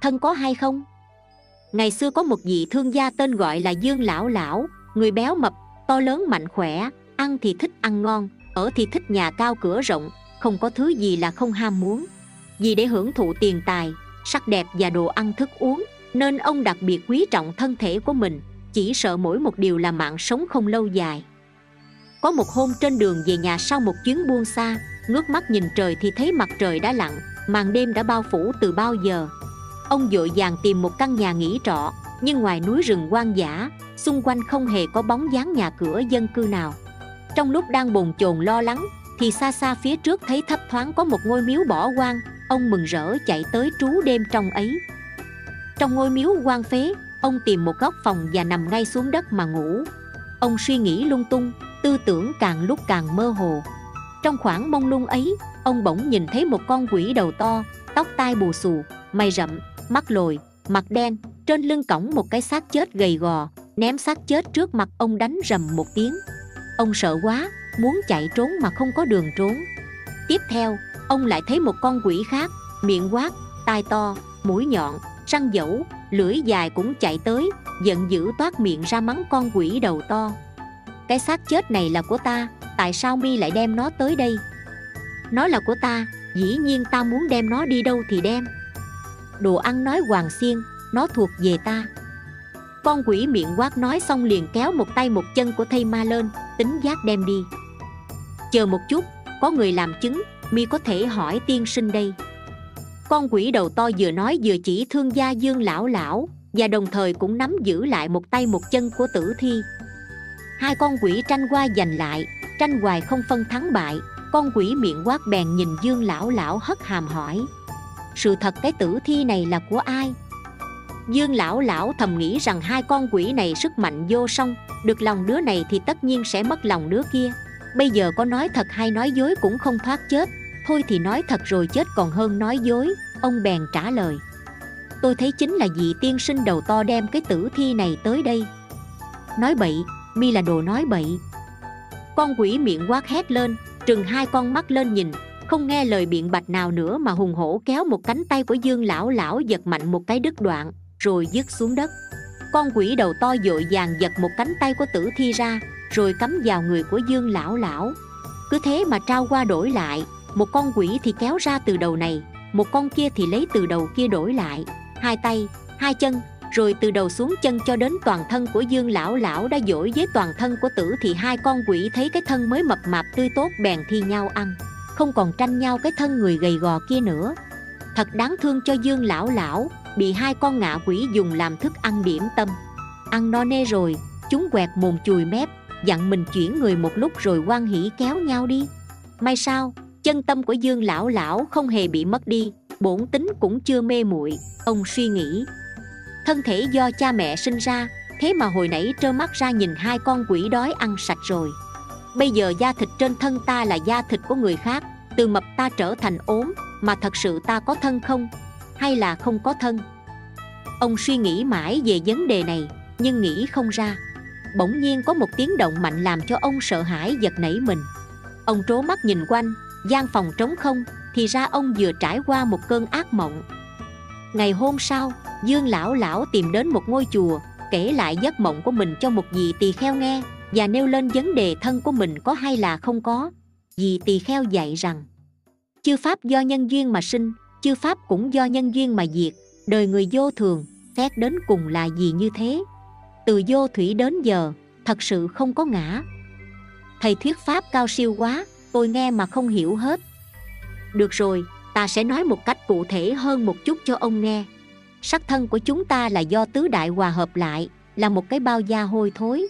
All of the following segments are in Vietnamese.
thân có hay không? Ngày xưa có một vị thương gia tên gọi là dương lão lão, người béo mập, to lớn mạnh khỏe, ăn thì thích ăn ngon, ở thì thích nhà cao cửa rộng, không có thứ gì là không ham muốn. Vì để hưởng thụ tiền tài, sắc đẹp và đồ ăn thức uống, nên ông đặc biệt quý trọng thân thể của mình, chỉ sợ mỗi một điều là mạng sống không lâu dài. Có một hôm trên đường về nhà sau một chuyến buông xa, ngước mắt nhìn trời thì thấy mặt trời đã lặn, màn đêm đã bao phủ từ bao giờ ông vội vàng tìm một căn nhà nghỉ trọ, nhưng ngoài núi rừng hoang dã, xung quanh không hề có bóng dáng nhà cửa dân cư nào. Trong lúc đang bồn chồn lo lắng, thì xa xa phía trước thấy thấp thoáng có một ngôi miếu bỏ hoang, ông mừng rỡ chạy tới trú đêm trong ấy. Trong ngôi miếu hoang phế, ông tìm một góc phòng và nằm ngay xuống đất mà ngủ. Ông suy nghĩ lung tung, tư tưởng càng lúc càng mơ hồ. Trong khoảng mông lung ấy, ông bỗng nhìn thấy một con quỷ đầu to, tóc tai bù xù, mày rậm mắt lồi, mặt đen, trên lưng cõng một cái xác chết gầy gò, ném xác chết trước mặt ông đánh rầm một tiếng. Ông sợ quá, muốn chạy trốn mà không có đường trốn. Tiếp theo, ông lại thấy một con quỷ khác, miệng quát, tai to, mũi nhọn, răng dẫu, lưỡi dài cũng chạy tới, giận dữ toát miệng ra mắng con quỷ đầu to. Cái xác chết này là của ta, tại sao mi lại đem nó tới đây? Nó là của ta, dĩ nhiên ta muốn đem nó đi đâu thì đem đồ ăn nói hoàng xiên, nó thuộc về ta. Con quỷ miệng quát nói xong liền kéo một tay một chân của thây ma lên, tính giác đem đi. Chờ một chút, có người làm chứng, mi có thể hỏi tiên sinh đây. Con quỷ đầu to vừa nói vừa chỉ thương gia dương lão lão, và đồng thời cũng nắm giữ lại một tay một chân của tử thi. Hai con quỷ tranh qua giành lại, tranh hoài không phân thắng bại, con quỷ miệng quát bèn nhìn dương lão lão hất hàm hỏi sự thật cái tử thi này là của ai? Dương lão lão thầm nghĩ rằng hai con quỷ này sức mạnh vô song, được lòng đứa này thì tất nhiên sẽ mất lòng đứa kia. Bây giờ có nói thật hay nói dối cũng không thoát chết, thôi thì nói thật rồi chết còn hơn nói dối, ông bèn trả lời. Tôi thấy chính là vị tiên sinh đầu to đem cái tử thi này tới đây. Nói bậy, mi là đồ nói bậy. Con quỷ miệng quát hét lên, trừng hai con mắt lên nhìn không nghe lời biện bạch nào nữa mà hùng hổ kéo một cánh tay của dương lão lão giật mạnh một cái đứt đoạn, rồi dứt xuống đất. Con quỷ đầu to dội vàng giật một cánh tay của tử thi ra, rồi cắm vào người của dương lão lão. Cứ thế mà trao qua đổi lại, một con quỷ thì kéo ra từ đầu này, một con kia thì lấy từ đầu kia đổi lại. Hai tay, hai chân, rồi từ đầu xuống chân cho đến toàn thân của dương lão lão đã dỗi với toàn thân của tử thì hai con quỷ thấy cái thân mới mập mạp tươi tốt bèn thi nhau ăn không còn tranh nhau cái thân người gầy gò kia nữa. Thật đáng thương cho dương lão lão, bị hai con ngạ quỷ dùng làm thức ăn điểm tâm. Ăn no nê rồi, chúng quẹt mồm chùi mép, dặn mình chuyển người một lúc rồi quan hỉ kéo nhau đi. May sao, chân tâm của dương lão lão không hề bị mất đi, bổn tính cũng chưa mê muội, ông suy nghĩ. Thân thể do cha mẹ sinh ra, thế mà hồi nãy trơ mắt ra nhìn hai con quỷ đói ăn sạch rồi bây giờ da thịt trên thân ta là da thịt của người khác, từ mập ta trở thành ốm, mà thật sự ta có thân không? Hay là không có thân? Ông suy nghĩ mãi về vấn đề này, nhưng nghĩ không ra. Bỗng nhiên có một tiếng động mạnh làm cho ông sợ hãi giật nảy mình. Ông trố mắt nhìn quanh, gian phòng trống không, thì ra ông vừa trải qua một cơn ác mộng. Ngày hôm sau, dương lão lão tìm đến một ngôi chùa, kể lại giấc mộng của mình cho một vị tỳ kheo nghe và nêu lên vấn đề thân của mình có hay là không có. Vì tỳ kheo dạy rằng, chư pháp do nhân duyên mà sinh, chư pháp cũng do nhân duyên mà diệt, đời người vô thường, xét đến cùng là gì như thế? Từ vô thủy đến giờ, thật sự không có ngã. Thầy thuyết pháp cao siêu quá, tôi nghe mà không hiểu hết. Được rồi, ta sẽ nói một cách cụ thể hơn một chút cho ông nghe. Sắc thân của chúng ta là do tứ đại hòa hợp lại, là một cái bao da hôi thối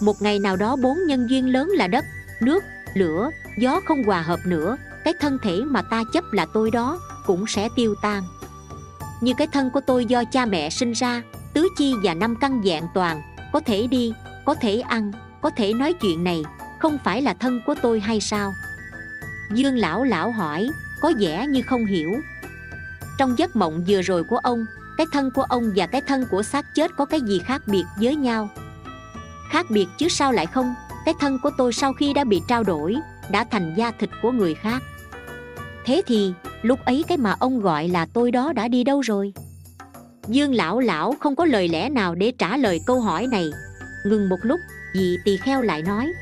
một ngày nào đó bốn nhân duyên lớn là đất, nước, lửa, gió không hòa hợp nữa. Cái thân thể mà ta chấp là tôi đó cũng sẽ tiêu tan. Như cái thân của tôi do cha mẹ sinh ra, tứ chi và năm căn dạng toàn, có thể đi, có thể ăn, có thể nói chuyện này, không phải là thân của tôi hay sao? Dương lão lão hỏi, có vẻ như không hiểu. Trong giấc mộng vừa rồi của ông, cái thân của ông và cái thân của xác chết có cái gì khác biệt với nhau? Khác biệt chứ sao lại không? Cái thân của tôi sau khi đã bị trao đổi, đã thành da thịt của người khác. Thế thì, lúc ấy cái mà ông gọi là tôi đó đã đi đâu rồi? Dương lão lão không có lời lẽ nào để trả lời câu hỏi này. Ngừng một lúc vị tỳ kheo lại nói.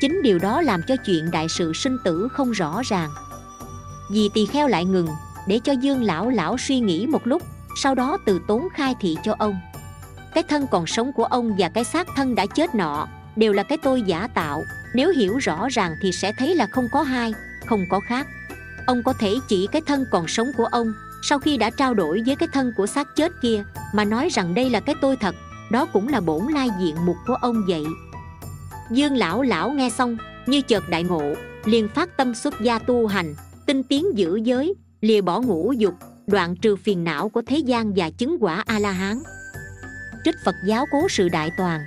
Chính điều đó làm cho chuyện đại sự sinh tử không rõ ràng. Vì tỳ kheo lại ngừng, để cho dương lão lão suy nghĩ một lúc, sau đó từ tốn khai thị cho ông cái thân còn sống của ông và cái xác thân đã chết nọ, đều là cái tôi giả tạo. Nếu hiểu rõ ràng thì sẽ thấy là không có hai, không có khác. Ông có thể chỉ cái thân còn sống của ông, sau khi đã trao đổi với cái thân của xác chết kia, mà nói rằng đây là cái tôi thật, đó cũng là bổn lai diện mục của ông vậy. Dương lão lão nghe xong, như chợt đại ngộ, liền phát tâm xuất gia tu hành, tinh tiến giữ giới, lìa bỏ ngũ dục, đoạn trừ phiền não của thế gian và chứng quả a la hán trích phật giáo cố sự đại toàn.